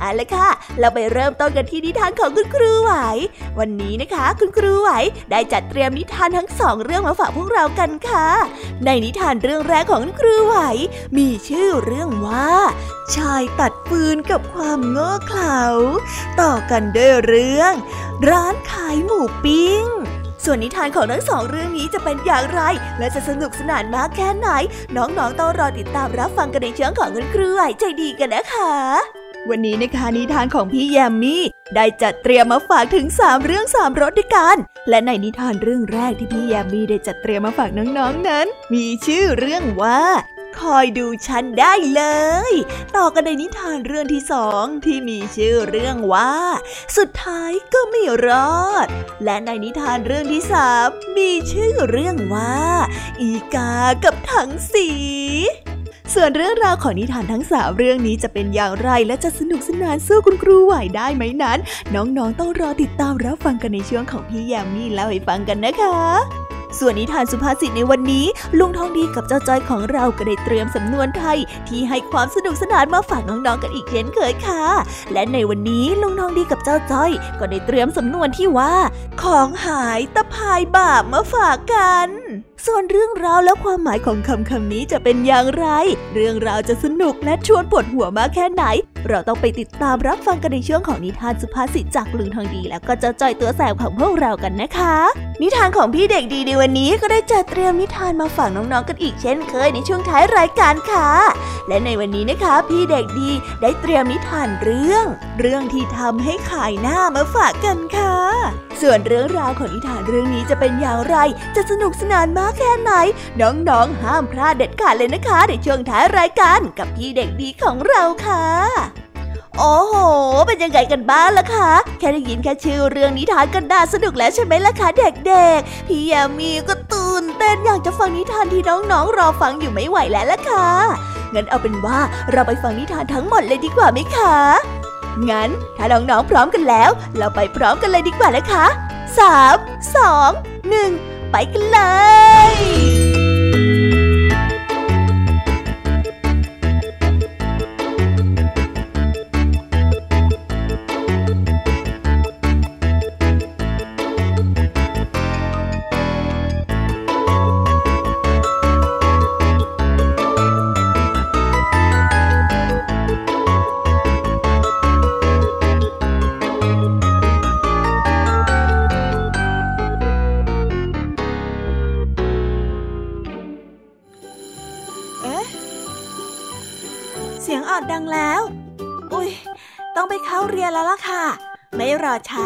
เอาละค่ะ เราไปเริ่มต้นกันที่นิทานของคุณครูไหว วันนี้นะคะ คุณครูไหวได้จัดเตรียมนิทานทั้งสองเรื่องมาฝากพวกเรากันค่ะ ในนิทานเรื่องแรกของคุณครูไหว มีชื่อเรื่องว่า ชายตัดฟืนกับความโง่เขลาต่อกันด้วยเรื่อง ร้านขายหมูปิ้งส่วนนิทานของทั้งสองเรื่องนี้จะเป็นอย่างไร และจะสนุกสนานมากแค่ไหน น้องๆต้องรอติดตามรับฟังกันในช่องของคุณครูไหวใจดีกันนะคะ วันนี้นะคะนิทานของพี่แยมมี่ได้จัดเตรียมมาฝากถึง 3 เรื่อง3รสด้วยกัน และในนิทานเรื่องแรกที่พี่แยมมี่ได้จัดเตรียมมาฝากน้องๆนนั้น มีชื่อเรื่องว่าคอยดูฉันได้เลย ต่อกันในนิทานเรื่องที่สองที่มีชื่อเรื่องว่า สุดท้ายก็ไม่รอด และในนิทานเรื่องที่สามมีชื่อเรื่องว่า อีกากับถังสี ส่วนเรื่องราวของนิทานทั้งสามเรื่องนี้จะเป็นอย่างไรและจะสนุกสนานสู้คุณครูไหวได้ไหมนั้น น้องๆต้องรอติดตามรับฟังกันในช่วงของพี่แยมมี่เล่าให้ฟังกันนะคะส่วนนิทานสุภาษิตในวันนี้ ลุงทองดีกับเจ้าจ้อยของเราก็ได้เตรียมสำนวนไทย ที่ให้ความสนุกสนานมาฝากน้องๆกันอีกเช่นเคยค่ะ และในวันนี้ลุงทองดีกับเจ้าจ้อย ก็ได้เตรียมสำนวนที่ว่า ของหายตะพายบาปมาฝากกัน ส่วนเรื่องราวและความหมายของคำคำนี้จะเป็นอย่างไร เรื่องราวจะสนุกและชวนปวดหัวมากแค่ไหน เราต้องไปติดตามรับฟังกันในช่วงของนิทานสุภาษิตจากลุงทองดี แล้วก็เจ้าจอยตัวแสบของพวกเรากันนะคะ นิทานของพี่เด็กดีในวันนี้ก็ได้จัดเตรียมนิทานมาฝากน้องๆกันอีกเช่นเคยในช่วงท้ายรายการค่ะ และในวันนี้นะคะ พี่เด็กดีได้เตรียมนิทานเรื่อง เรื่องที่ทำให้ขายหน้ามาฝากกันค่ะ ส่วนเรื่องราวของนิทานเรื่องนี้จะเป็นอย่างไร จะสนุกสนานมากแค่ไหน น้องๆ ห้ามพลาดเด็ดขาดเลยนะคะ ในช่วงท้ายรายการกับพี่เด็กดีของเราค่ะโอ้โห เป็นยังไงกันบ้างล่ะคะ แค่ได้ยินแค่ชื่อเรื่องนิทานก็น่าสนุกแล้วใช่ไหมล่ะคะเด็กๆ พี่ยามีก็ตื่นเต้นอยากจะฟังนิทานที่น้องๆ รอฟังอยู่ไม่ไหวแล้วล่ะค่ะ งั้นเอาเป็นว่าเราไปฟังนิทานทั้งหมดเลยดีกว่าไหมคะ งั้นถ้าน้องๆ พร้อมกันแล้ว เราไปพร้อมกันเลยดีกว่านะคะสามสองหนึ่ง ไปกันเลย ช้าเรา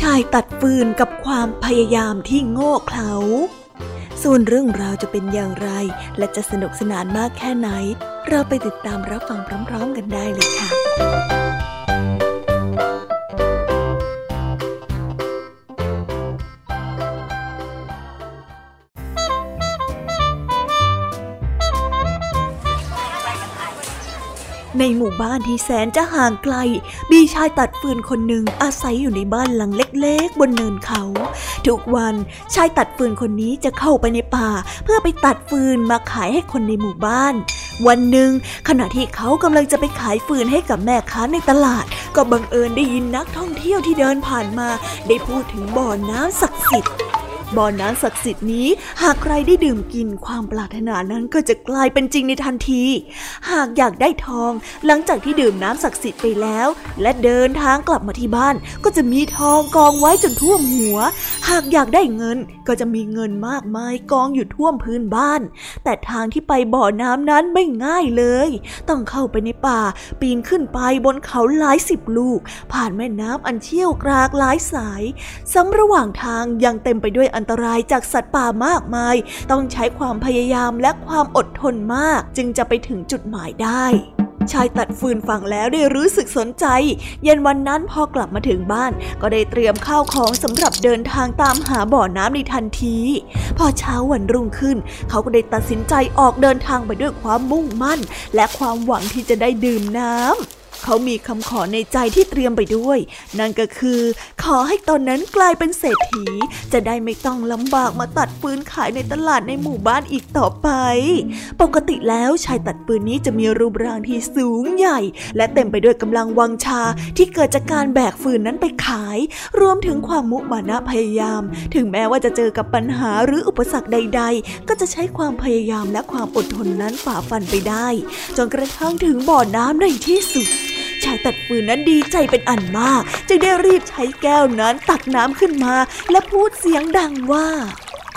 ชายตัดฟืนกับความพยายามที่โง่เขลา ส่วนเรื่องราวจะเป็นอย่างไร และจะสนุกสนานมากแค่ไหน เราไปติดตามรับฟังพร้อมๆกันได้เลยค่ะ ในหมู่บ้านที่แสนจะห่างไกล มีชายตัดฟืนคนหนึ่งอาศัยอยู่ในบ้านหลังเล็กๆ บนเนินเขา ทุกวันชายตัดฟืนคนนี้จะเข้าไปในป่า เพื่อไปตัดฟืนมาขายให้คนในหมู่บ้าน วันหนึ่งขณะที่เขากำลังจะไปขายฟืนให้กับแม่ค้าในตลาด ก็บังเอิญได้ยินนักท่องเที่ยวที่เดินผ่านมา ได้พูดถึงบ่อน้ำศักดิ์สิทธิ์ บ่อน้ำศักดิ์สิทธิ์นี้ หากใครได้ดื่มกินความปรารถนานั้นก็จะกลายเป็นจริงในทันที หากอยากได้ทอง หลังจากที่ดื่มน้ำศักดิ์สิทธิ์ไปแล้ว และเดินทางกลับมาที่บ้าน ก็จะมีทองกองไว้จนท่วมหัว หากอยากได้เงินก็จะมีเงินมากมายกองอยู่ท่วมพื้นบ้าน แต่ทางที่ไปบ่อน้ำนั้นไม่ง่ายเลย ต้องเข้าไปในป่า ปีนขึ้นไปบนเขาหลายสิบลูก ผ่านแม่น้ำอันเชี่ยวกรากหลายสายซ้ำระหว่างทางยังเต็มไปด้วยอันตรายจากสัตว์ป่ามากมาย ต้องใช้ความพยายามและความอดทนมาก จึงจะไปถึงจุดหมายได้ ชายตัดฟืนฟังแล้วได้รู้สึกสนใจ เย็นวันนั้นพอกลับมาถึงบ้าน ก็ได้เตรียมข้าวของสำหรับเดินทางตามหาบ่อน้ำในทันที พอเช้าวันรุ่งขึ้น เขาก็ได้ตัดสินใจออกเดินทางไปด้วยความมุ่งมั่น และความหวังที่จะได้ดื่มน้ำ เขามีคำขอในใจที่เตรียมไปด้วย นั่นก็คือ ขอให้ตนนั้นกลายเป็นเศรษฐี จะได้ไม่ต้องลำบากมาตัดปืนขายในตลาดในหมู่บ้านอีกต่อไป ปกติแล้วชายตัดปืนนี้จะมีรูปร่างที่สูงใหญ่ และเต็มไปด้วยกำลังวังชาที่เกิดจากการแบกฟืนนั้นไปขาย รวมถึงความมุมานะพยายาม ถึงแม้ว่าจะเจอกับปัญหาหรืออุปสรรคใด ๆ ก็จะใช้ความพยายามและความอดทนนั้นฝ่าฟันไปได้ จนกระทั่งถึงบ่อน้ำในที่สุด ชายตัดฟืนนั้นดีใจเป็นอันมาก จึงได้รีบใช้แก้วนั้นตักน้ำขึ้นมา และพูดเสียงดังว่า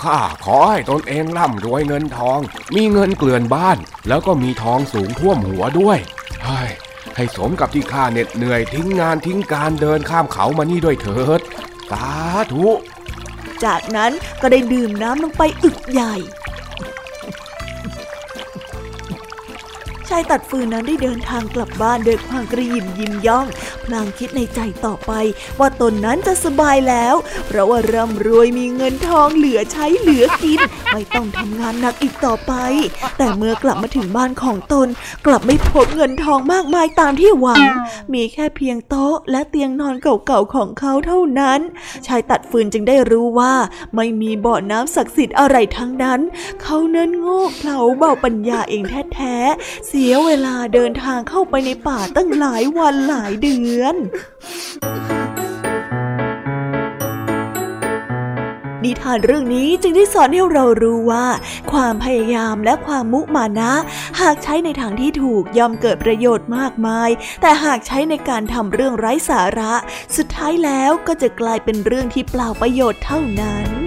ข้าขอให้ตนเองร่ำรวยเงินทอง มีเงินเกลื่อนบ้าน แล้วก็มีทองสูงท่วมหัวด้วยให้ให้สมกับที่ข้าเหน็ดเหนื่อยทิ้งงานทิ้งการเดินข้ามเขามานี่ด้วยเถิดสาธุ จากนั้นก็ได้ดื่มน้ำลงไปอึกใหญ่ ชายตัดฟืนนั้นได้เดินทางกลับบ้านโดยความกระยิมยิ้มย่อง พลางคิดในใจต่อไป ว่าตนนั้นจะสบายแล้ว เพราะว่าร่ำรวยมีเงินทองเหลือใช้เหลือกิน ไม่ต้องทำงานหนักอีกต่อไป แต่เมื่อกลับมาถึงบ้านของตน กลับไม่พบเงินทองมากมายตามที่หวัง มีแค่เพียงโต๊ะและเตียงนอนเก่าๆของเขาเท่านั้น ชายตัดฟืนจึงได้รู้ว่า ไม่มีบ่อน้ำศักดิ์สิทธิ์อะไรทั้งนั้น เขาเน้นโง่เขลาเบาปัญญาเองแท้ๆสียเวลาเดินทางเข้าไปในป่าตั้งหลายวันหลายเดือน นิทานเรื่องนี้จึงได้สอนให้เรารู้ว่า ความพยายามและความมุมานะ หากใช้ในทางที่ถูกย่อมเกิดประโยชน์มากมาย แต่หากใช้ในการทำเรื่องไร้สาระ สุดท้ายแล้วก็จะกลายเป็นเรื่องที่เปล่าประโยชน์เท่านั้น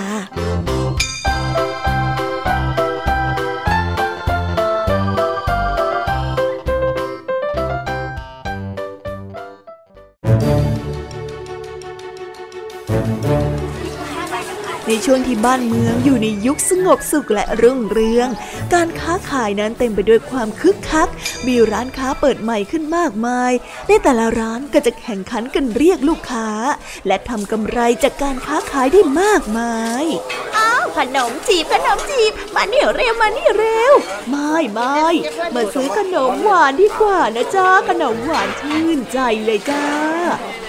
ะ ในช่วงที่บ้านเมืองอยู่ในยุคสงบสุขและรุ่งเรือง การค้าขายนั้นเต็มไปด้วยความคึกคัก มีร้านค้าเปิดใหม่ขึ้นมากมาย ในแต่ละร้านก็จะแข่งขันกันเรียกลูกค้า และทำกำไรจากการค้าขายได้มากมายอ้าวขนมจีบขนมจีบมานี่เร็วมานี่เร็ว ไม่ไม่มาซื้อขนมหวานดีกว่านะจ้าขนมหวานชื่นใจเลยจ้า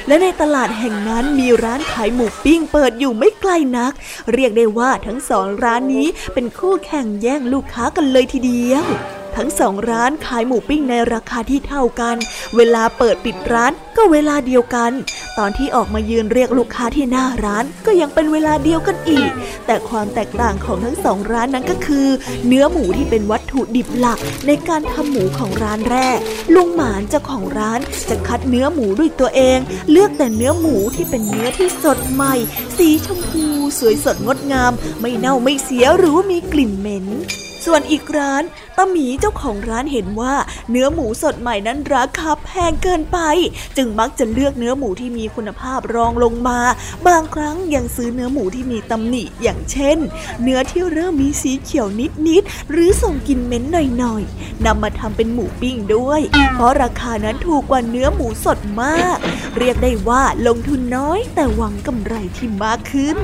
และในตลาดแห่งนั้นมีร้านขายหมูปิ้งเปิดอยู่ไม่ไกลนัก เรียกได้ว่าทั้งสองร้านนี้เป็นคู่แข่งแย่งลูกค้ากันเลยทีเดียว ทั้งสองร้านขายหมูปิ้งในราคาที่เท่ากัน เวลาเปิดปิดร้านก็เวลาเดียวกัน ตอนที่ออกมายืนเรียกลูกค้าที่หน้าร้านก็ยังเป็นเวลาเดียวกันอีก แต่ความแตกต่างของทั้งสองร้านนั้นก็คือ เนื้อหมูที่เป็นวัตถุดิบหลักในการทำหมูของร้านแรก ลุงหมานเจ้าของร้านจะคัดเนื้อหมูด้วยตัวเอง เลือกแต่เนื้อหมูที่เป็นเนื้อที่สดใหม่ สีชมพู สวยสดงดงาม ไม่เน่าไม่เสียหรือว่ามีกลิ่นเหม็น ส่วนอีกร้านตาหมีเจ้าของร้านเห็นว่า เนื้อหมูสดใหม่นั้นราคาแพงเกินไป จึงมักจะเลือกเนื้อหมูที่มีคุณภาพรองลงมา บางครั้งยังซื้อเนื้อหมูที่มีตำหนิอย่างเช่น เนื้อที่เริ่มมีสีเขียวนิดๆหรือส่งกลิ่นเหม็นหน่อยๆนำมาทำเป็นหมูปิ้งด้วย เพราะราคานั้นถูกกว่าเนื้อหมูสดมาก เรียกได้ว่าลงทุนน้อยแต่หวังกำไรที่มากขึ้น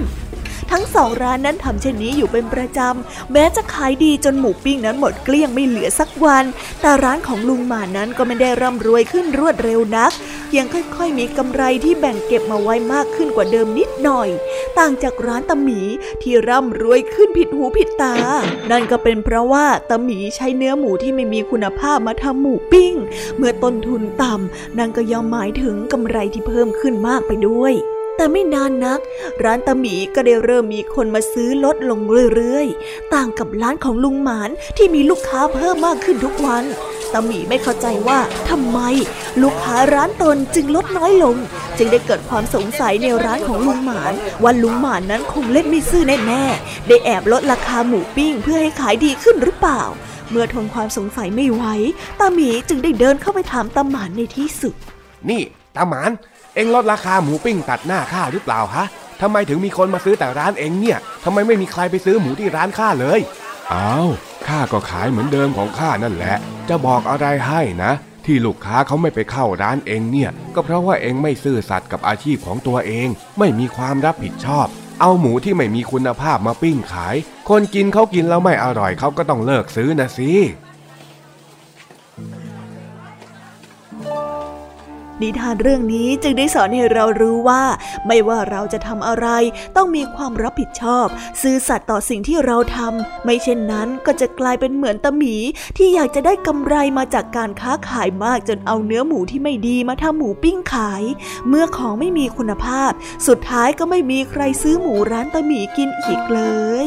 ทั้งสองร้านนั้นทำเช่นนี้อยู่เป็นประจำ แม้จะขายดีจนหมูปิ้งนั้นหมดเกลี้ยงไม่เหลือสักวัน แต่ร้านของลุงหมานั้นก็ไม่ได้ร่ำรวยขึ้นรวดเร็วนัก ยังค่อยๆมีกำไรที่แบ่งเก็บมาไว้มากขึ้นกว่าเดิมนิดหน่อย ต่างจากร้านตาหมีที่ร่ำรวยขึ้นผิดหูผิดตา นั่นก็เป็นเพราะว่าตาหมีใช้เนื้อหมูที่ไม่มีคุณภาพมาทำหมูปิ้ง เมื่อต้นทุนต่ำนั่นก็ย่อมหมายถึงกำไรที่เพิ่มขึ้นมากไปด้วย แต่ไม่นานนัก ร้านตาหมีก็ได้เริ่มมีคนมาซื้อลดลงเรื่อยๆ ต่างกับร้านของลุงหมานที่มีลูกค้าเพิ่มมากขึ้นทุกวันตาหมีไม่เข้าใจว่าทำไม ลูกค้าร้านตนจึงลดน้อยลง จึงได้เกิดความสงสัยในร้านของลุงหมานว่าลุงหมานนั้นคงเล่นไม่ซื่อแน่ๆได้แอบลดราคาหมูปิ้งเพื่อให้ขายดีขึ้นหรือเปล่า เมื่อทนความสงสัยไม่ไหวตาหมีจึงได้เดินเข้าไปถามตาหมานในที่สุด นี่ตาหมาน เอ็งลดราคาหมูปิ้งตัดหน้าข้าหรือเปล่าฮะทำไมถึงมีคนมาซื้อแต่ร้านเองเนี่ยทำไมไม่มีใครไปซื้อหมูที่ร้านข้าเลยอ้าวข้าก็ขายเหมือนเดิมของข้านั่นแหละ จะบอกอะไรให้นะ ที่ลูกค้าเขาไม่ไปเข้าร้านเองเนี่ย ก็เพราะว่าเองไม่ซื่อสัตย์กับอาชีพของตัวเอง ไม่มีความรับผิดชอบ เอาหมูที่ไม่มีคุณภาพมาปิ้งขาย คนกินเขากินแล้วไม่อร่อยเขาก็ต้องเลิกซื้อนะสิ นิทานเรื่องนี้จึงได้สอนให้เรารู้ว่า ไม่ว่าเราจะทำอะไร ต้องมีความรับผิดชอบ ซื่อสัตย์ต่อสิ่งที่เราทำไม่เช่นนั้นก็จะกลายเป็นเหมือนตะหมี ที่อยากจะได้กำไรมาจากการค้าขายมากจนเอาเนื้อหมูที่ไม่ดีมาทำหมูปิ้งขาย เมื่อของไม่มีคุณภาพ สุดท้ายก็ไม่มีใครซื้อหมูร้านตะหมีกินอีกเลย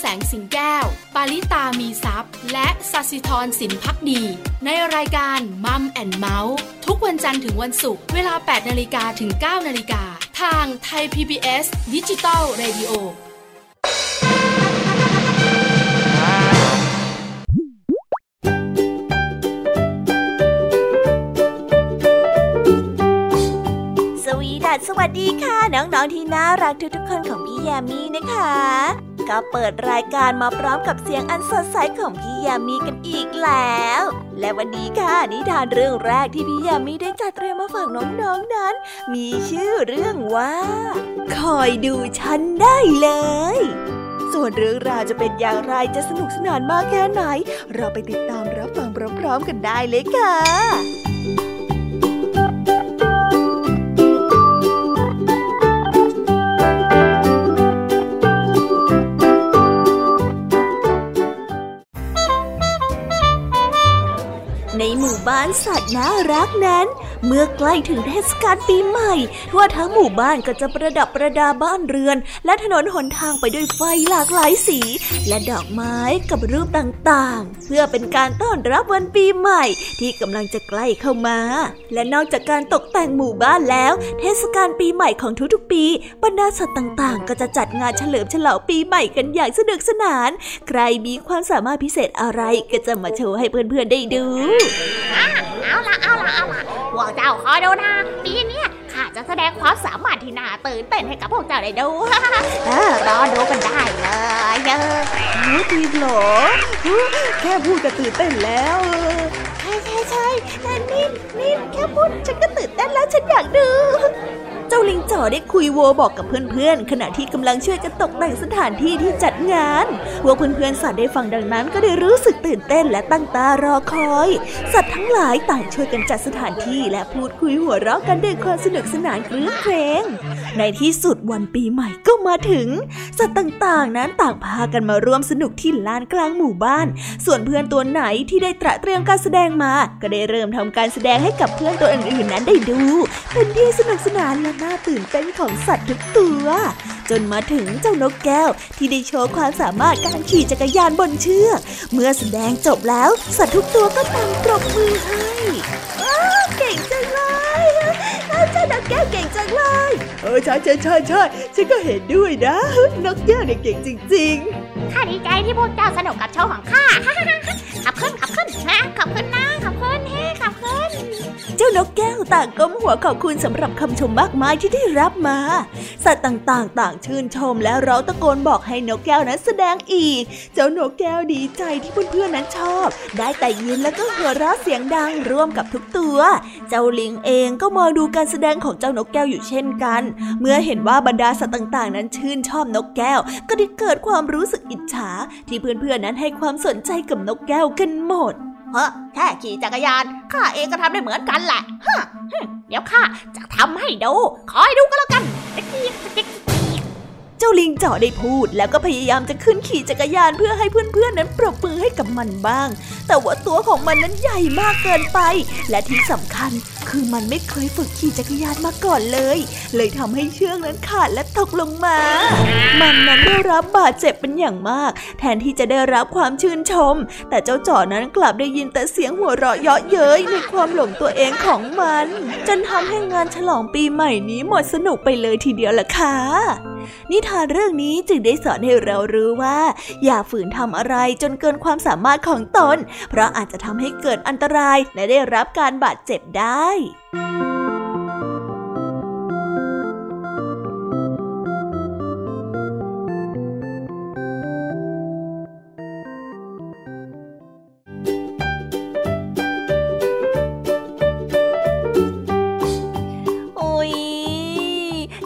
แสงสิงแก้ว ปาริตามีซัพ์และสัสิธรสินพักดี ในรายการ Mum and Mouse ทุกวันจันทร์ถึงวันศุกร์เวลา 8 นาฬิกาถึง 9 นาฬิกา ทางไทย PBS ดิจิตอล Radio สวัสสวัสดีค่ะน้องๆที่น่ารักทุกๆคนของพี่ยามีนะคะ ก็เปิดรายการมาพร้อมกับเสียงอันสดใสของพี่ยามีกันอีกแล้ว และวันนี้ค่ะนิทานเรื่องแรกที่พี่ยามีได้จัดเตรียมมาฝากน้องๆนนั้น มีชื่อเรื่องว่า คอยดูฉันได้เลย ส่วนเรื่องราวจะเป็นอย่างไรจะสนุกสนานมากแค่ไหน เราไปติดตามรับฟังพร้อมๆกันได้เลยค่ะ ในหมู่บ้านสัตว์น่ารักนั้น เมื่อใกล้ถึงเทศกาลปีใหม่ ทั่วทั้งหมู่บ้านก็จะประดับประดาบ้านเรือน และถนนหนทางไปด้วยไฟหลากหลายสี และดอกไม้กับรูปต่างๆ เพื่อเป็นการต้อนรับวันปีใหม่ ที่กำลังจะใกล้เข้ามา และนอกจากการตกแต่งหมู่บ้านแล้ว เทศกาลปีใหม่ของทุกๆ ปี บรรดาสัตว์ต่างๆ ก็จะจัดงานเฉลิมฉลองปีใหม่กันอย่างสนุกสนาน ใครมีความสามารถพิเศษอะไรก็จะมาโชว์ให้เพื่อนๆได้ดูเอาละเอาละเอาละพวกเจ้าคอยดูนะปีนี้ข้าจะแสดงความสามารถที่น่าตื่นเต้นให้กับพวกเจ้าได้ดูเออรอดูกันได้เลยเออรู้จริงเหรอ แค่พูดก็ตื่นเต้นแล้วใช่ใช่ใช่แต่นี่นี่แค่พูดฉันก็ตื่นเต้นแล้วฉันอยากดู จ้าลิงจ่อได้คุยโวบอกกับเพื่อนๆ ขณะที่กำลังช่วยกันตกแต่งสถานที่ที่จัดงานพวกเพื่อนๆสัตว์ได้ฟังดังนั้นก็ได้รู้สึกตื่นเต้นและตั้งตารอคอย สัตว์ทั้งหลายต่างช่วยกันจัดสถานที่และพูดคุยหัวเราะกันด้วยความสนุกสนานคลื้นเครงในที่สุดวันปีใหม่ก็มาถึง สัตว์ต่างๆ นั้นต่างพากันมาร่วมสนุกที่ลานกลางหมู่บ้าน ส่วนเพื่อนตัวไหนที่ได้ตระเตรียมการแสดงมา ก็ได้เริ่มทำการแสดงให้กับเพื่อนตัวอื่นๆนั้นได้ดูเป็นที่สนุกสนานและน่าตื่นเต้นของสัตว์ทุกตัว จนมาถึงเจ้านกแก้ว ที่ได้โชว์ความสามารถการขี่จักรยานบนเชือก เมื่อแสดงจบแล้ว สัตว์ทุกตัวก็ต่างปรบมือให้อ้าวเก่งจังเลยเจ้านกแก้วเก่งจังเลยเออใช่ใช่ใช่ใช่ฉันก็เห็นด้วยนะนกแก้วเนี่ยเก่งจริง ๆ ข้าดีใจที่พวกเจ้าสนุกกับโชว์ของข้าขับขึ้นขับขึ้นนะขับขึ้นนะขับขึ้นเฮ้ขับขึ้น เจ้านกแก้วต่างก้มหัวขอบคุณสำหรับคำชมมากมายที่ได้รับมา สัตว์ต่างๆ ต่างชื่นชมและร้องตะโกนบอกให้นกแก้วนั้นแสดงอีก เจ้านกแก้วดีใจที่เพื่อนๆนั้นชอบ ได้แต่ยิ้มแล้วก็หัวเราะเสียงดังร่วมกับทุกตัว เจ้าลิงเองก็มองดูการแสดงของเจ้านกแก้วอยู่เช่นกัน เมื่อเห็นว่าบรรดาสัตว์ต่างๆ นั้นชื่นชอบนกแก้ว ก็ได้เกิดความรู้สึกอิจฉา ที่เพื่อนๆนั้นให้ความสนใจกับนกแก้วกันหมด เฮ้อแค่ขี่จักรยานข้าเองก็ทำได้เหมือนกันแหละฮะฮึเดี๋ยวข้าจะทำให้ดู คอยดูก็แล้วกันเด็ก จ้าลิงเจ่อได้พูด แล้วก็พยายามจะขึ้นขี่จักรยานเพื่อให้เพื่อนๆนั้นปรบมือให้กับมันบ้าง แต่ว่าตัวของมันนั้นใหญ่มากเกินไป และที่สำคัญคือมันไม่เคยฝึกขี่จักรยานมาก่อนเลย เลยทำให้เชือกนั้นขาดและตกลงมา มันนั้นได้รับบาดเจ็บเป็นอย่างมาก แทนที่จะได้รับความชื่นชม แต่เจ้าจ่อนั้นกลับได้ยินแต่เสียงหัวเราะเยาะเย้ยในความหลงตัวเองของมัน จนทำให้งานฉลองปีใหม่นี้หมดสนุกไปเลยทีเดียวล่ะค่ะ นิทานเรื่องนี้จึงได้สอนให้เรารู้ว่า อย่าฝืนทำอะไรจนเกินความสามารถของตน เพราะอาจจะทำให้เกิดอันตรายและได้รับการบาดเจ็บได้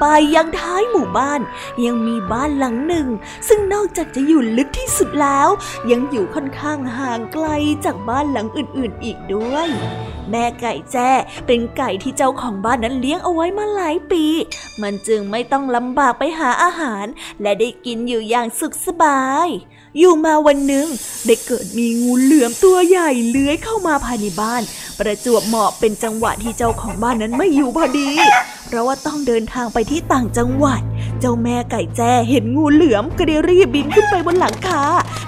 ไปยังท้ายหมู่บ้าน ยังมีบ้านหลังหนึ่ง ซึ่งนอกจากจะอยู่ลึกที่สุดแล้ว ยังอยู่ค่อนข้างห่างไกลจากบ้านหลังอื่นๆอีกด้วย แม่ไก่แจ้เป็นไก่ที่เจ้าของบ้านนั้นเลี้ยงเอาไว้มาหลายปี มันจึงไม่ต้องลำบากไปหาอาหาร และได้กินอยู่อย่างสุขสบาย อยู่มาวันหนึ่งได้เกิดมีงูเหลือมตัวใหญ่เลื้อยเข้ามาภายในบ้าน ประจวบเหมาะเป็นจังหวะที่เจ้าของบ้านนั้นไม่อยู่พอดี เพราะว่าต้องเดินทางไปที่ต่างจังหวัด เจ้าแม่ไก่แจ้เห็นงูเหลือมก็ได้รีบบินขึ้นไปบนหลังคา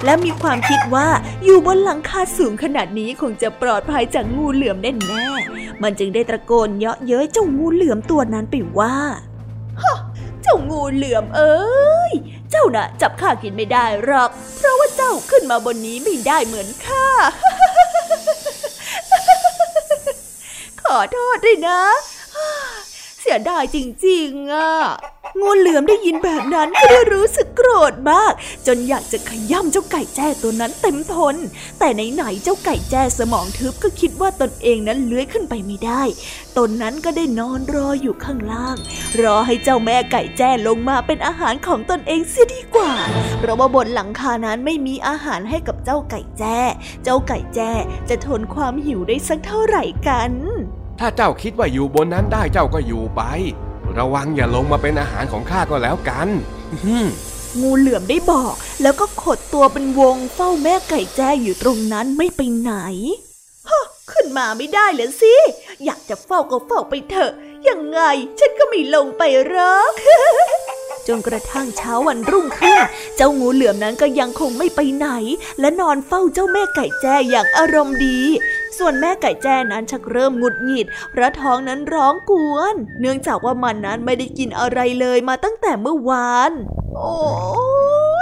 และมีความคิดว่าอยู่บนหลังคาสูงขนาดนี้คงจะปลอดภัยจากงูเหลือมแน่แน่ๆมันจึงได้ตะโกนเยาะเย้ยเจ้างูเหลือมตัวนั้นไปว่า เจ้างูเหลือมเอ้ย เจ้าน่ะ จับข้ากินไม่ได้หรอก เพราะว่าเจ้าขึ้นมาบนนี้ไม่ได้เหมือนข้า ขอโทษด้วยนะ เสียดายจริงๆอะ งูเหลือมได้ยินแบบนั้นก็ได้รู้สึกโกรธมาก จนอยากจะขย่ำเจ้าไก่แจ้ตัวนั้นเต็มทน แต่ไหนๆเจ้าไก่แจ้สมองทึบก็คิดว่าตนเองนั้นเลื้อยขึ้นไปไม่ได้ ตนนั้นก็ได้นอนรออยู่ข้างล่าง รอให้เจ้าแม่ไก่แจ้ลงมาเป็นอาหารของตนเองเสียดีกว่า เพราะว่าบนหลังคานั้นไม่มีอาหารให้กับเจ้าไก่แจ้ เจ้าไก่แจ้จะทนความหิวได้สักเท่าไหร่กัน ถ้าเจ้าคิดว่าอยู่บนนั้นได้เจ้าก็อยู่ไป ระวังอย่าลงมาเป็นอาหารของข้าก็แล้วกันงูเหลือมได้บอก แล้วก็ขดตัวเป็นวงเฝ้าแม่ไก่แจ้อยู่ตรงนั้นไม่ไปไหนฮะขึ้นมาไม่ได้เลยสิ อยากจะเฝ้าก็เฝ้าไปเถอะ ยังไงฉันก็ไม่ลงไปหรอกจนกระทั่งเช้าวันรุ่งขึ้น เจ้างูเหลือมนั้นก็ยังคงไม่ไปไหน และนอนเฝ้าเจ้าแม่ไก่แจ้อย่างอารมณ์ดี ส่วนแม่ไก่แจ้นั้นชักเริ่มหงุดหงิดเพราะท้องนั้นร้องกวน เนื่องจากว่ามันนั้นไม่ได้กินอะไรเลยมาตั้งแต่เมื่อวาน โอ้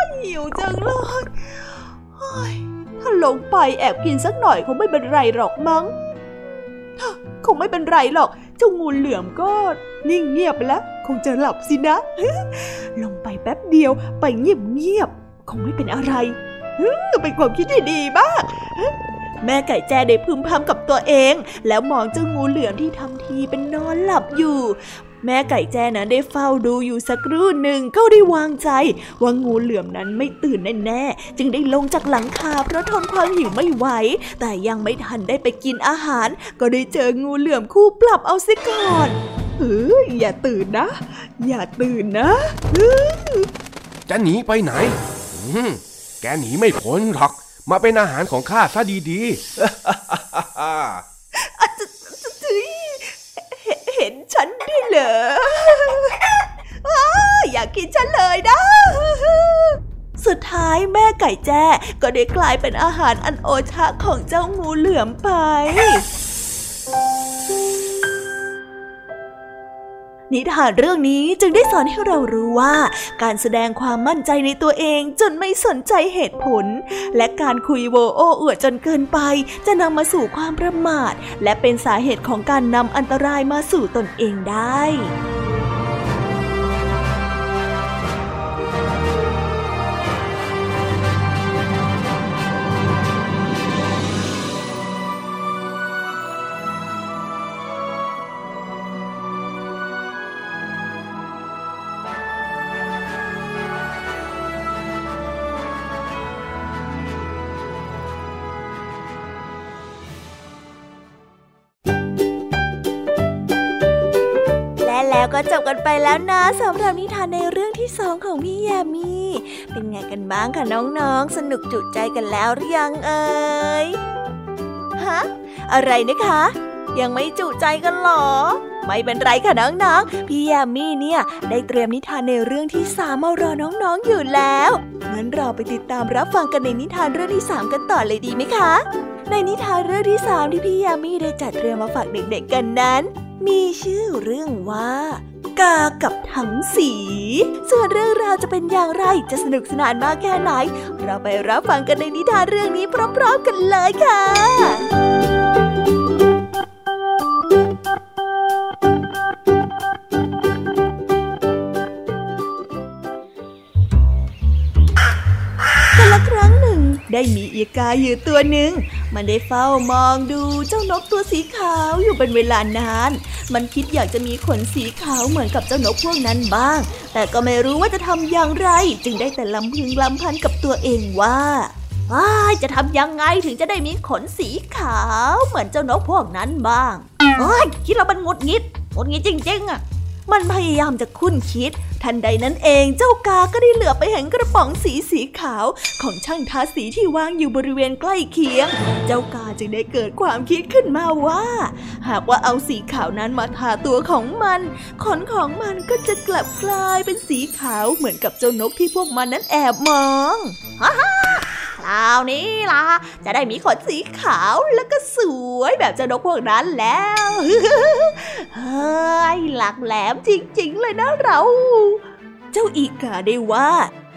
ยหิวจังเลยถ้าลงไปแอบกินสักหน่อยคงไม่เป็นไรหรอกมั้งคงไม่เป็นไรหรอก เจ้างูเหลือมก็นิ่งเงียบไปแล้ว คงจะหลับสินะ ลงไปแป๊บเดียวไปเงียบเงียบ คงไม่เป็นอะไร เป็นความคิดที่ดีมาก แม่ไก่แจ้ได้พึมพำกับตัวเอง แล้วมองเจ้างูเหลือมที่ทำทีเป็นนอนหลับอยู่ แม่ไก่แจ้นั้นได้เฝ้าดูอยู่สักครู่หนึ่งก็ได้วางใจว่างูเหลือมนั้นไม่ตื่นแน่ๆจึงได้ลงจากหลังคาเพราะทนความหิวไม่ไหว แต่ยังไม่ทันได้ไปกินอาหาร ก็ได้เจองูเหลือมคู่ปรับเอาซิก่อนเฮ้ยอย่าตื่นนะ อย่าตื่นนะจะหนีไปไหนแกหนีไม่พ้นหรอก มาเป็นอาหารของข้าซะดีๆเห็นฉันด้วยเหรออ้าอยากกินฉันเลยนะ สุดท้ายแม่ไก่แจ้ก็ได้กลายเป็นอาหารอันโอชะของเจ้างูเหลือมไป นิทานเรื่องนี้จึงได้สอนให้เรารู้ว่า การแสดงความมั่นใจในตัวเองจนไม่สนใจเหตุผล และการคุยโวโอ้อวดจนเกินไป จะนำมาสู่ความประมาท และเป็นสาเหตุของการนำอันตรายมาสู่ตนเองได้ แล้วนะสำหรับนิทานในเรื่องที่สองของพี่ยามีเป็นไงกันบ้างคะน้องๆ สนุกจุใจกันแล้วหรือยังเอ่ยฮะอะไรนะคะ ยังไม่จุใจกันหรอ ไม่เป็นไรค่ะน้องๆ พี่ยามีเนี่ยได้เตรียมนิทานในเรื่องที่สามมารอน้องๆอยู่แล้วงั้นเราไปติดตามรับฟังกันในนิทานเรื่องที่สามกันต่อเลยดีไหมคะ ในนิทานเรื่องที่สามที่พี่ยามีได้จัดเตรียมมาฝากเด็กๆกันนั้น มีชื่อเรื่องว่า กากับถังสี ส่วนเรื่องราวจะเป็นอย่างไรจะสนุกสนานมากแค่ไหน เราไปรับฟังกันในนิทานเรื่องนี้พร้อมๆกันเลยค่ะกาละครั้งหนึ่งได้มีอีกาอยู่ตัวหนึ่ง มันได้เฝ้ามองดูเจ้านกตัวสีขาวอยู่เป็นเวลานาน มันคิดอยากจะมีขนสีขาวเหมือนกับเจ้านกพวกนั้นบ้าง แต่ก็ไม่รู้ว่าจะทำอย่างไร จึงได้แต่ลำพึงลำพันกับตัวเองว่าจะทำยังไงถึงจะได้มีขนสีขาวเหมือนเจ้านกพวกนั้นบ้างโอ้ยคิดเรามันงดงิดงดงิดจริงๆอะ มันพยายามจะคุ้นคิด ทันใดนั้นเองเจ้ากาก็ได้เหลือไปเห็นกระป๋องสีสีขาว ของช่างทาสีที่วางอยู่บริเวณใกล้เคียง เจ้ากาจึงได้เกิดความคิดขึ้นมาว่า หากว่าเอาสีขาวนั้นมาทาตัวของมัน ขนของมันก็จะกลับกลายเป็นสีขาวเหมือนกับเจ้านกที่พวกมันนั้นแอบมองฮ่าฮ่า คราวนี้ล่ะ จะได้มีขนสีขาวแล้วก็สวยแบบเจ้านกพวกนั้นแล้วเฮ้ยหลักแหลมจริง ๆ เลยนะเรา เจ้าอีกาได้ว่า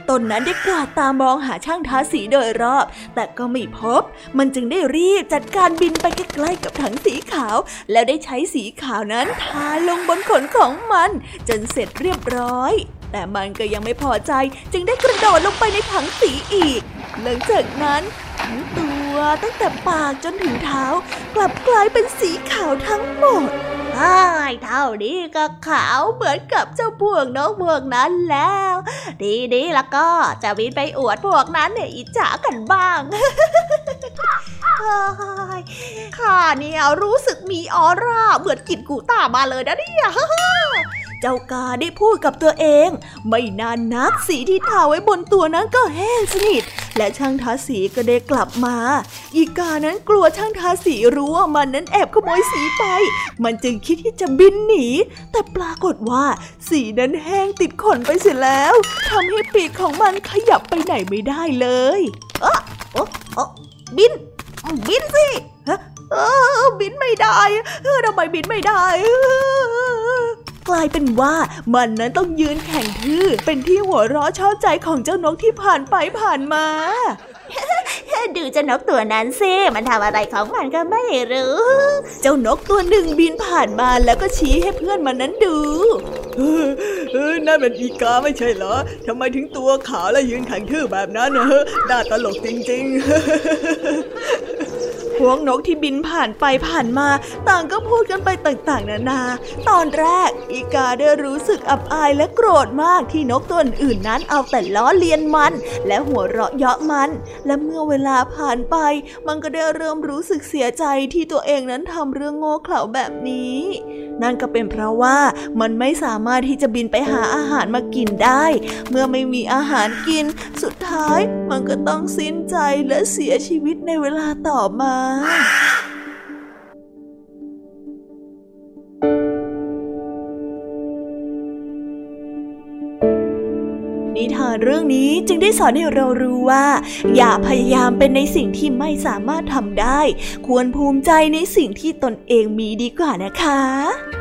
ตนนั้นได้กวาดตามองหาช่างทาสีโดยรอบ แต่ก็ไม่พบ มันจึงได้รีบจัดการบินไปใกล้ๆกับถังสีขาว แล้วได้ใช้สีขาวนั้นทาลงบนขนของมัน จนเสร็จเรียบร้อย แต่มันก็ยังไม่พอใจจึงได้กระโดดลงไปในถังสีอีก หลังจากนั้นทั้งตัวตั้งแต่ปากจนถึงเท้า กลับกลายเป็นสีขาวทั้งหมดไอ้เท่านี้ก็ขาวเหมือนกับเจ้าพวกนกพวกนั้นแล้ว ดีดีแล้วก็จะวินไปอวดพวกนั้นเนี่ยอิจฉากันบ้างข้าเนี่ยรู้สึกมีออร่าเหมือนกินกูต้ามาเลยนะเนี่ย เจ้ากาได้พูดกับตัวเอง ไม่นานนักสีที่ทาไว้บนตัวนั้นก็แห้งสนิท และช่างทาสีก็ได้กลับมา อีกานั้นกลัวช่างทาสีรู้ว่ามันนั้นแอบขโมยสีไป มันจึงคิดที่จะบินหนี แต่ปรากฏว่า สีนั้นแห้งติดขนไปเสียแล้วทำให้ปีกของมันขยับไปไหนไม่ได้เลยเออเออบิน บินสิเออ บินไม่ได้ เออทำไมบินไม่ได้ กลายเป็นว่ามันนั้นต้องยืนแข่งทื่อเป็นที่หัวเราะชอบใจของเจ้านกที่ผ่านไปผ่านมา ดูเจ้านกตัวนั้นสิมันทำอะไรของมันก็ไม่รู้ เจ้านกตัวหนึ่งบินผ่านมาแล้วก็ชี้ให้เพื่อนมันนั้นดูนั่นเป็นอีกาไม่ใช่เหรอทำไมถึงตัวขาวและยืนแข็งทื่อแบบนั้นเนอะน่าตลกจริงๆ พวกนกที่บินผ่านไปผ่านมา ต่างก็พูดกันไปต่างๆ นานา ตอนแรก อีกาได้รู้สึกอับอายและโกรธมากที่นกตัวอื่นนั้นเอาแต่ล้อเลียนมัน และหัวเราะเยาะมันและเมื่อเวลาผ่านไป มันก็ได้เริ่มรู้สึกเสียใจที่ตัวเองนั้นทำเรื่องโง่เขลาแบบนี้ นั่นก็เป็นเพราะว่ามันไม่สามารถที่จะบินไปหาอาหารมากินได้ เมื่อไม่มีอาหารกิน สุดท้ายมันก็ต้องสิ้นใจและเสียชีวิตในเวลาต่อมา เรื่องนี้จึงได้สอนให้เรารู้ว่า อย่าพยายามเป็นในสิ่งที่ไม่สามารถทำได้ ควรภูมิใจในสิ่งที่ตนเองมีดีกว่านะคะ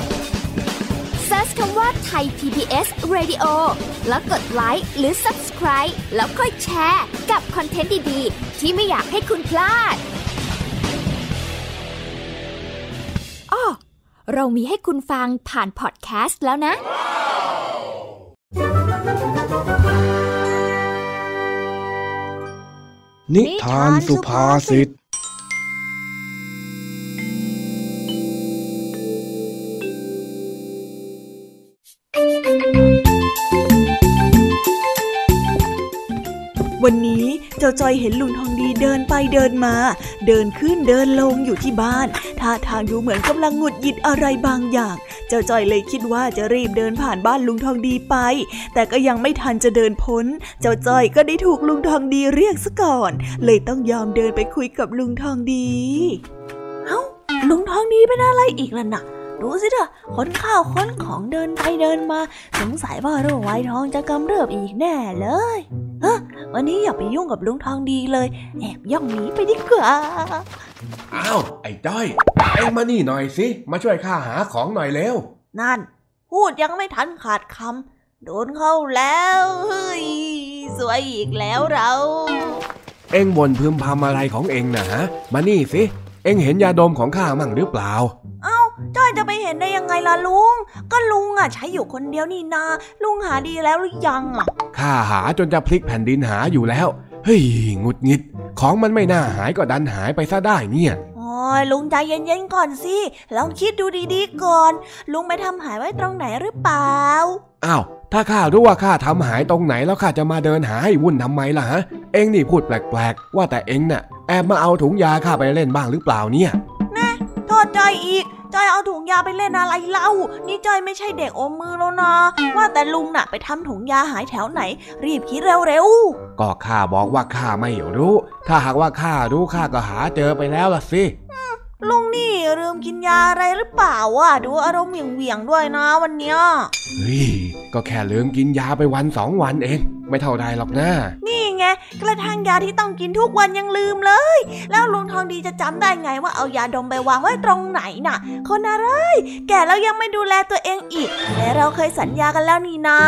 ซิร์ชคำว่าไทย PBS Radio แล้วกดไลค์หรือ Subscribe แล้วค่อยแชร์ กับคอนเทนต์ดี ๆ ที่ไม่อยากให้คุณพลาดอ้อเรามีให้คุณฟังผ่านพอดแคสต์แล้วนะ นิทานสุภาษิต วันนี้เจ้าจอยเห็นลุงทองดีเดินไปเดินมา เดินขึ้นเดินลงอยู่ที่บ้านท่าทางดูเหมือนกำลังหงุดหงิดอะไรบางอย่าง เจ้าจอยเลยคิดว่าจะรีบเดินผ่านบ้านลุงทองดีไป แต่ก็ยังไม่ทันจะเดินพ้น เจ้าจอยก็ได้ถูกลุงทองดีเรียกซะก่อน เลยต้องยอมเดินไปคุยกับลุงทองดีเฮ้าลุงทองดีเป็นอะไรอีกล่ะนะดูสิเถอะขนข้าวขนของเดินไปเดินมา สงสัยว่าโรคไวท้องจะกำเริบอีกแน่เลย เฮ้วันนี้อย่าไปยุ่งกับลุงทองดีเลย แอบย่องหนีไปดีกว่า อ้าว ไอ้จ้อย เอ็งมานี่หน่อยสิ มาช่วยข้าหาของหน่อยเร็ว นั่น พูดยังไม่ทันขาดคำโดนเข้าแล้วเฮ้ยสวยอีกแล้วเรา เอ็งบ่นพึมพำอะไรของเอ็งนะฮะ มานี่สิ เอ็งเห็นยาดมของข้ามั่งหรือเปล่า เอ้า จ้อยจะไปเห็นได้ยังไงล่ะลุง ก็ลุงอะใช้อยู่คนเดียวนี่นา ลุงหาดีแล้วหรือยังอะ ข้าหาจนจะพลิกแผ่นดินหาอยู่แล้ว เฮ้ยงุดหงิด ของมันไม่น่าหายก็ดันหายไปซะได้เนี่ยโอ้ยลุงใจเย็นๆก่อนสิ ลองคิดดูดีๆก่อน ลุงไปทำหายไว้ตรงไหนหรือเปล่า อ้าว ถ้าข้ารู้ว่าข้าทำหายตรงไหนแล้วข้าจะมาเดินหาให้วุ่นทำไมล่ะฮะ เอ็งนี่พูดแปลกๆ ว่าแต่เอ็งน่ะ แอบมาเอาถุงยาข้าไปเล่นบ้างหรือเปล่าเนี่ยโทษจอยอีก จอยเอาถุงยาไปเล่นอะไรเล่า นี่จอยไม่ใช่เด็กอมมือแล้วนะ ว่าแต่ลุงน่ะไปทำถุงยาหายแถวไหน รีบคิดเร็วๆ ก็ข้าบอกว่าข้าไม่รู้ ถ้าหากว่าข้ารู้ข้าก็หาเจอไปแล้วล่ะสิ ลุงนี่ลืมกินยาอะไรหรือเปล่าอะดูอารมณ์เหวี่ยงๆด้วยนะวันเนี้ยเฮ้ยก็แค่ลืมกินยาไปวันสองวันเอง ไม่เท่าใดหรอกนะนี่ไงกระทั่งยาที่ต้องกินทุกวันยังลืมเลย แล้วลุงทองดีจะจำได้ไงว่าเอายาดมไปวางไว้ตรงไหนน่ะ คนอะไร แก่แล้วยังไม่ดูแลตัวเองอีกแต่เราเคยสัญญากันแล้วนี่นา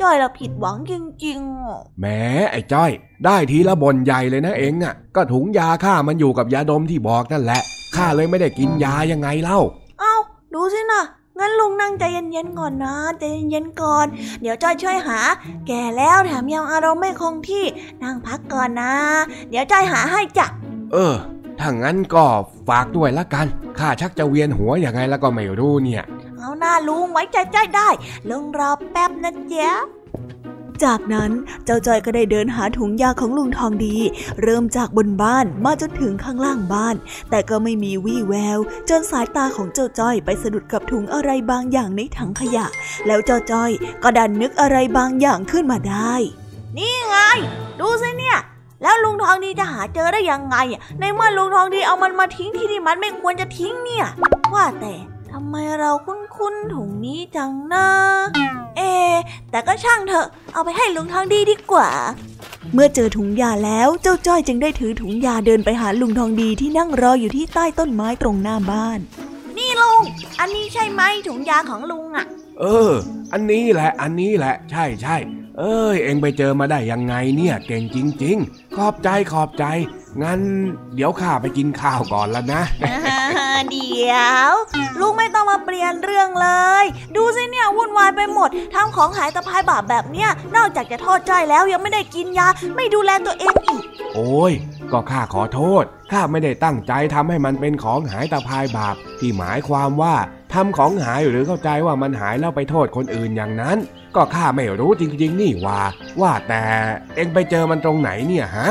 จอยเราผิดหวังจริงๆแหมไอ้จ้อย ได้ทีละบนใหญ่เลยนะเองอะ ก็ถุงยาข้ามันอยู่กับยาดมที่บอกนั่นแหละ ข้าเลยไม่ได้กินยายังไงเล่า เอา้า ดูสินะงั้นลุงนั่งใจเย็นๆก่อนนะใจเย็นๆก่อน เดี๋ยวจ้อยช่วยหา แก่แล้วแถมยังอารมณ์ไม่คงที่นั่งพักก่อนนะ เดี๋ยวจ้อยหาให้จ้ะเออถ้างั้นก็ฝากด้วยละกันข้าชักจะเวียนหัวยังไงแล้วก็ไม่รู้เนี่ย เอาหน้าลุงไว้ใจจ้อยได้ลุงรอแป๊บนะเจ๊ะ จากนั้นเจ้าจอยก็ได้เดินหาถุงยาของลุงทองดี เริ่มจากบนบ้านมาจนถึงข้างล่างบ้าน แต่ก็ไม่มีวี่แวว จนสายตาของเจ้าจอยไปสะดุดกับถุงอะไรบางอย่างในถังขยะ แล้วเจ้าจอยก็ดันนึกอะไรบางอย่างขึ้นมาได้ นี่ไง ดูสิเนี่ยแล้วลุงทองดีจะหาเจอได้ยังไง ในเมื่อลุงทองดีเอามันมาทิ้งที่ที่มันไม่ควรจะทิ้งเนี่ย ว่าแต่ ทำไมเราคุ้นๆถุงนี้จังนะ เอ แต่ก็ช่างเถอะ เอาไปให้ลุงทองดีดีกว่า เมื่อเจอถุงยาแล้วเจ้าจ้อยจึงได้ถือถุงยาเดินไปหาลุงทองดีที่นั่งรออยู่ที่ใต้ต้นไม้ตรงหน้าบ้าน นี่ลุง อันนี้ใช่ไหมถุงยาของลุงอะเออ อันนี้แหละ อันนี้แหละ ใช่ใช่ เอ้ย เอ็งไปเจอมาได้ยังไงเนี่ย เก่งจริง ๆ ขอบใจขอบใจ งั้นเดี๋ยวข้าไปกินข้าวก่อนแล้วนะเดี๋ยว ลุงไม่ต้องมาเปลี่ยนเรื่องเลย ดูสิเนี่ยวุ่นวายไปหมดทำของหายตะพายบาปแบบเนี้ยนอกจากจะโทษจ้อยแล้วยังไม่ได้กินยา ไม่ดูแลตัวเองอีก โอ้ย ก็ข้าขอโทษข้าไม่ได้ตั้งใจทำให้มันเป็นของหายตาพายบาปที่หมายความว่าทำของหายหรือเข้าใจว่ามันหายแล้วไปโทษคนอื่นอย่างนั้น ก็ข้าไม่รู้จริงๆ นี่ว่า ว่าแต่เอ็งไปเจอมันตรงไหนเนี่ยฮะ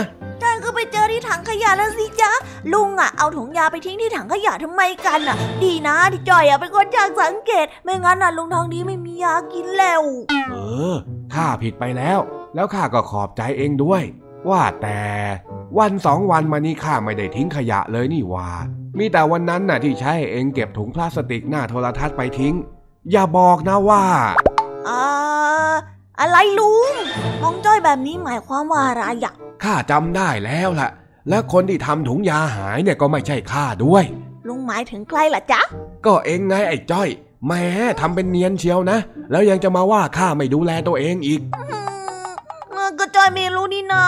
ยะแล้วสิจ๊ะ ลุงอะเอาถุงยาไปทิ้งที่ถังขยะทำไมกันอะ ดีนะที่จ้อยอะเป็นคนช่างสังเกต ไม่งั้นอะลุงทองดีไม่มียากินแล้ว เออข้าผิดไปแล้ว แล้วข้าก็ขอบใจเองด้วย ว่าแต่วันสองวันมานี้ข้าไม่ได้ทิ้งขยะเลยนี่หว่า มีแต่วันนั้นน่ะที่ใช้เองเก็บถุงพลาสติกหน้าโทรทัศน์ไปทิ้ง อย่าบอกนะว่าอ่าอะไรลุงมองจ้อยแบบนี้หมายความว่าอะไรอะข้าจำได้แล้วล่ะ และคนที่ทำถุงยาหายเนี่ยก็ไม่ใช่ข้าด้วย ลุงหมายถึงใครล่ะจ๊ะ ก็เองไงไอ้จ้อยแหม้ทำเป็นเนียนเชียวนะ แล้วยังจะมาว่าข้าไม่ดูแลตัวเองอีกอืมก็จอยไม่รู้นี่นา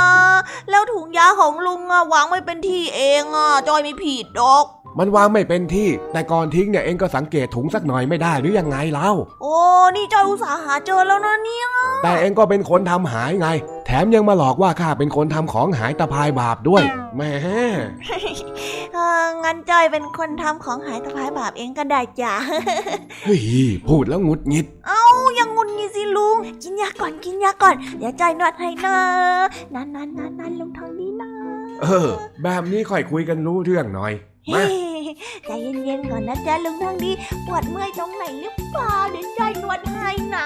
แล้วถุงยาของลุงอะวางไม่เป็นที่เองอะจอยไม่ผิดดอก มันวางไม่เป็นที่ แต่ก่อนทิ้งเนี่ยเองก็สังเกตถุงสักหน่อยไม่ได้หรือยังไงเล่าโอ้นี่จอยอุตส่าห์หาเจอแล้วนะเนี่ย แต่เองก็เป็นคนทำหายไง แถมยังมาหลอกว่าข้าเป็นคนทำของหายตะพายบาปด้วยแหมเอองั้นจอยเป็นคนทำของหายตะพายบาปเองก็ได้จ้ะเฮ้ยพูดแล้วหงุดหงิด เอ้ายังงุนงี้สิลุง กินยาก่อนกินยาก่อนเดี๋ยวจอยนวดให้นะนั่นนั่นนั่นนั่นลุงทองดีนะเออ แบบนี้ค่อยคุยกันรู้เรื่องหน่อยมาเฮ้ ใจเย็นๆก่อนนะจ๊ะลุงทองดีปวดเมื่อยตรงไหนหรือเปล่าเดี๋ยวจอยนวดให้นะ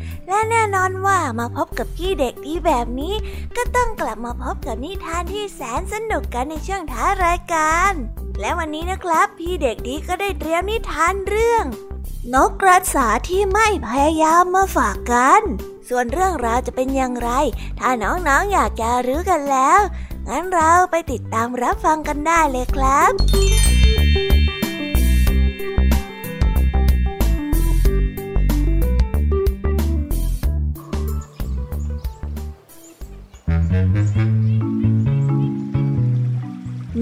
และแน่นอนว่ามาพบกับพี่เด็กดีแบบนี้ ก็ต้องกลับมาพบกับนิทานที่แสนสนุกกันในช่วงท้ารายการ และวันนี้นะครับ พี่เด็กดีก็ได้เตรียมนิทานเรื่อง นกกระสาที่ไม่พยายามมาฝากกัน ส่วนเรื่องราวจะเป็นอย่างไร ถ้าน้องๆออยากจะรู้กันแล้ว งั้นเราไปติดตามรับฟังกันได้เลยครับ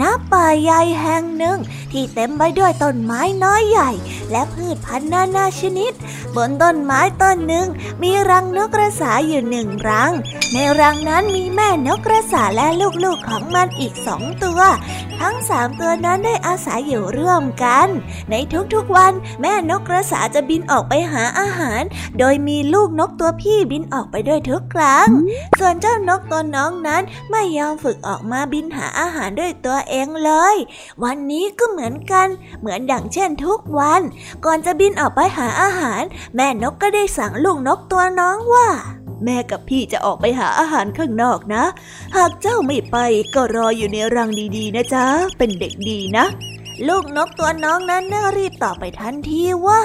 ณป่าใหญ่แห่งหนึ่ง ที่เต็มไปด้วยต้นไม้น้อยใหญ่ และพืชพันธุ์นานาชนิด บนต้นไม้ต้นหนึ่ง มีรังนกกระสาอยู่หนึ่งรัง ในรังนั้นมีแม่นกกระสาและลูกๆของมันอีกสองตัว ทั้งสามตัวนั้นได้อาศัยอยู่ร่วมกัน ในทุกๆวันแม่นกกระสาจะบินออกไปหาอาหาร โดยมีลูกนกตัวพี่บินออกไปด้วยทุกครั้ง ส่วนเจ้านกตัวน้องนั้นไม่ยอมฝึกออกมาบินหาอาหารด้วยตัวเองเลย วันนี้ก็เหมือนกัน เหมือนดังเช่นทุกวัน ก่อนจะบินออกไปหาอาหาร แม่นกก็ได้สั่งลูกนกตัวน้องว่า แม่กับพี่จะออกไปหาอาหารข้างนอกนะ หากเจ้าไม่ไปก็รออยู่ในรังดีๆ นะจ๊ะ เป็นเด็กดีนะ ลูกนกตัวน้องนั้นน่ารีบตอบไปทันทีว่า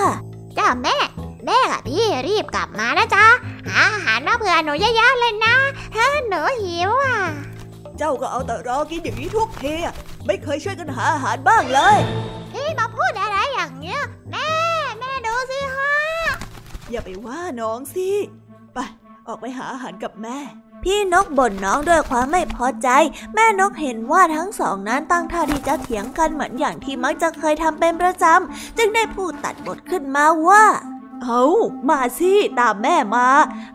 จ้าแม่ แม่กับพี่รีบกลับมานะจ๊ะ หาอาหารมาเผื่อหนูเยอะๆเลยนะฮะหนูหิวอะ เจ้าก็เอาแต่รอกินอย่างนี้ทุกทีอะไม่เคยช่วยกันหาอาหารบ้างเลย พี่มาพูดอะไรอย่างเงี้ย แม่ แม่ดูสิฮะ อย่าไปว่าน้องสิ ไป ออกไปหาอาหารกับแม่ พี่นกบ่นน้องด้วยความไม่พอใจ แม่นกเห็นว่าทั้งสองนั้นตั้งท่าที่จะเถียงกันเหมือนอย่างที่มักจะเคยทำเป็นประจำ จึงได้พูดตัดบทขึ้นมาว่า เอามาสิ ตามแม่มา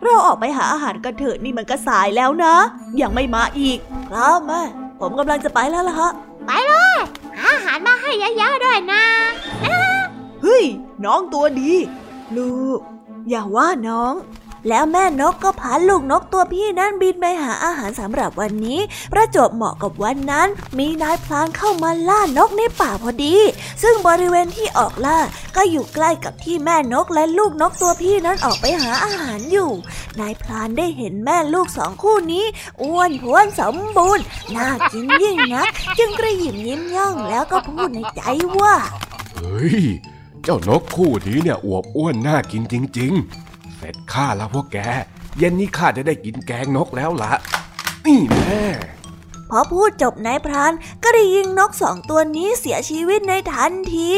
เราออกไปหาอาหารกันเถอะนี่มันก็สายแล้วนะ ยังไม่มาอีก ครับแม่ ผมกำลังจะไปแล้วล่ะฮะ ไปเลยหาอาหารมาให้เยอะๆด้วยนะ เฮ้ย น้องตัวดี ลูก อย่าว่าน้อง แล้วแม่นกก็พาลูกนกตัวพี่นั้นบินไปหาอาหารสำหรับวันนี้ ประจวบเหมาะกับวันนั้น มีนายพลานเข้ามาล่านกในป่าพอดี ซึ่งบริเวณที่ออกล่าก็อยู่ใกล้กับที่แม่นกและลูกนกตัวพี่นั้นออกไปหาอาหารอยู่ นายพลานได้เห็นแม่ลูกสองคู่นี้ อ้วนท้วนสมบูรณ์น่ากินยิ่งนัก จึงกระหยิมยิ้มย่องแล้วก็พูดในใจว่า เฮ้ย เจ้านกคู่นี้เนี่ยอวบอ้วนน่ากินจริง ๆ เสร็จข้าแล้วพวกแก เย็นนี้ข้าจะได้กินแกงนกแล้วละนี่แน่พอพูดจบนายพรานก็ได้ยิงนกสองตัวนี้เสียชีวิตในทันที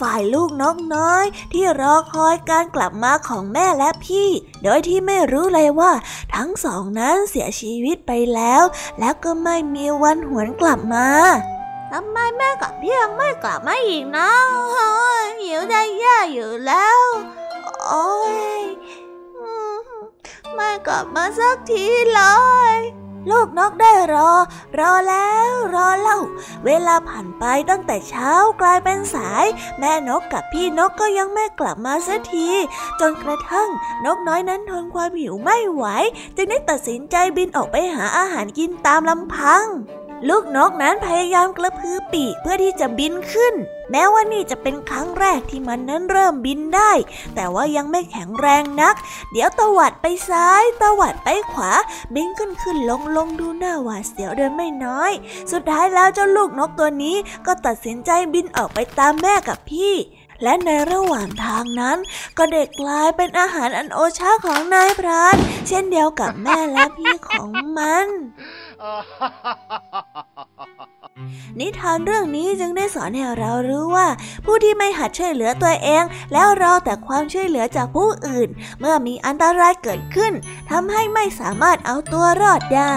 ฝ่ายลูกนกน้อย ที่รอคอยการกลับมาของแม่และพี่ โดยที่ไม่รู้เลยว่า ทั้งสองนั้นเสียชีวิตไปแล้ว แล้วก็ไม่มีวันหวนกลับมาทำไมแม่กับพี่ยังไม่กลับมาอีกนะหิวได้แย่อยู่แล้ว โอ้ย ไม่กลับมาสักทีเลย ลูกนกได้รอ รอแล้วรอเล่า เวลาผ่านไปตั้งแต่เช้ากลายเป็นสาย แม่นกกับพี่นกก็ยังไม่กลับมาสักที จนกระทั่งนกน้อยนั้นทนความหิวไม่ไหว จึงได้ตัดสินใจบินออกไปหาอาหารกินตามลำพัง ลูกนกนั้นพยายามกระพือปีกเพื่อที่จะบินขึ้น แม้ว่านี่จะเป็นครั้งแรกที่มันนั้นเริ่มบินได้ แต่ว่ายังไม่แข็งแรงนัก เดี๋ยวตวัดไปซ้ายตวัดไปขวา บินขึ้นขึ้นลงลงดูหน้าหวาดเสียวเดินไม่น้อย สุดท้ายแล้วเจ้าลูกนกตัวนี้ก็ตัดสินใจบินออกไปตามแม่กับพี่และในระหว่างทางนั้น ก็เด็กกลายเป็นอาหารอันโอชาของนายพรานเช่นเดียวกับแม่และพี่ของมัน นิทานเรื่องนี้จึงได้สอนให้เรารู้ว่า ผู้ที่ไม่หัดช่วยเหลือตัวเอง แล้วรอแต่ความช่วยเหลือจากผู้อื่น เมื่อมีอันตรายเกิดขึ้นทำให้ไม่สามารถเอาตัวรอดได้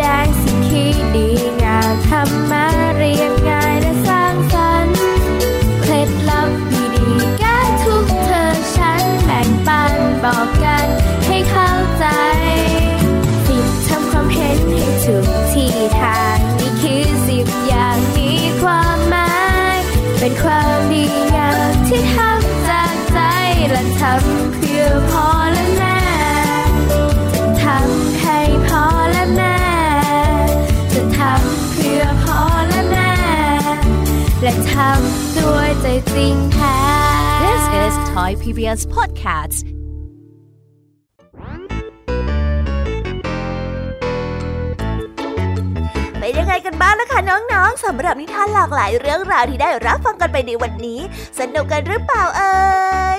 จ ริงแท้ This is Thai PBS Podcast เป็นยังไงกันบ้างนะคะน้องๆสำหรับนิทานหลากหลายเรื่องราวที่ได้รับฟังกันไปในวันนี้ สนุกกันหรือเปล่าเอ่ย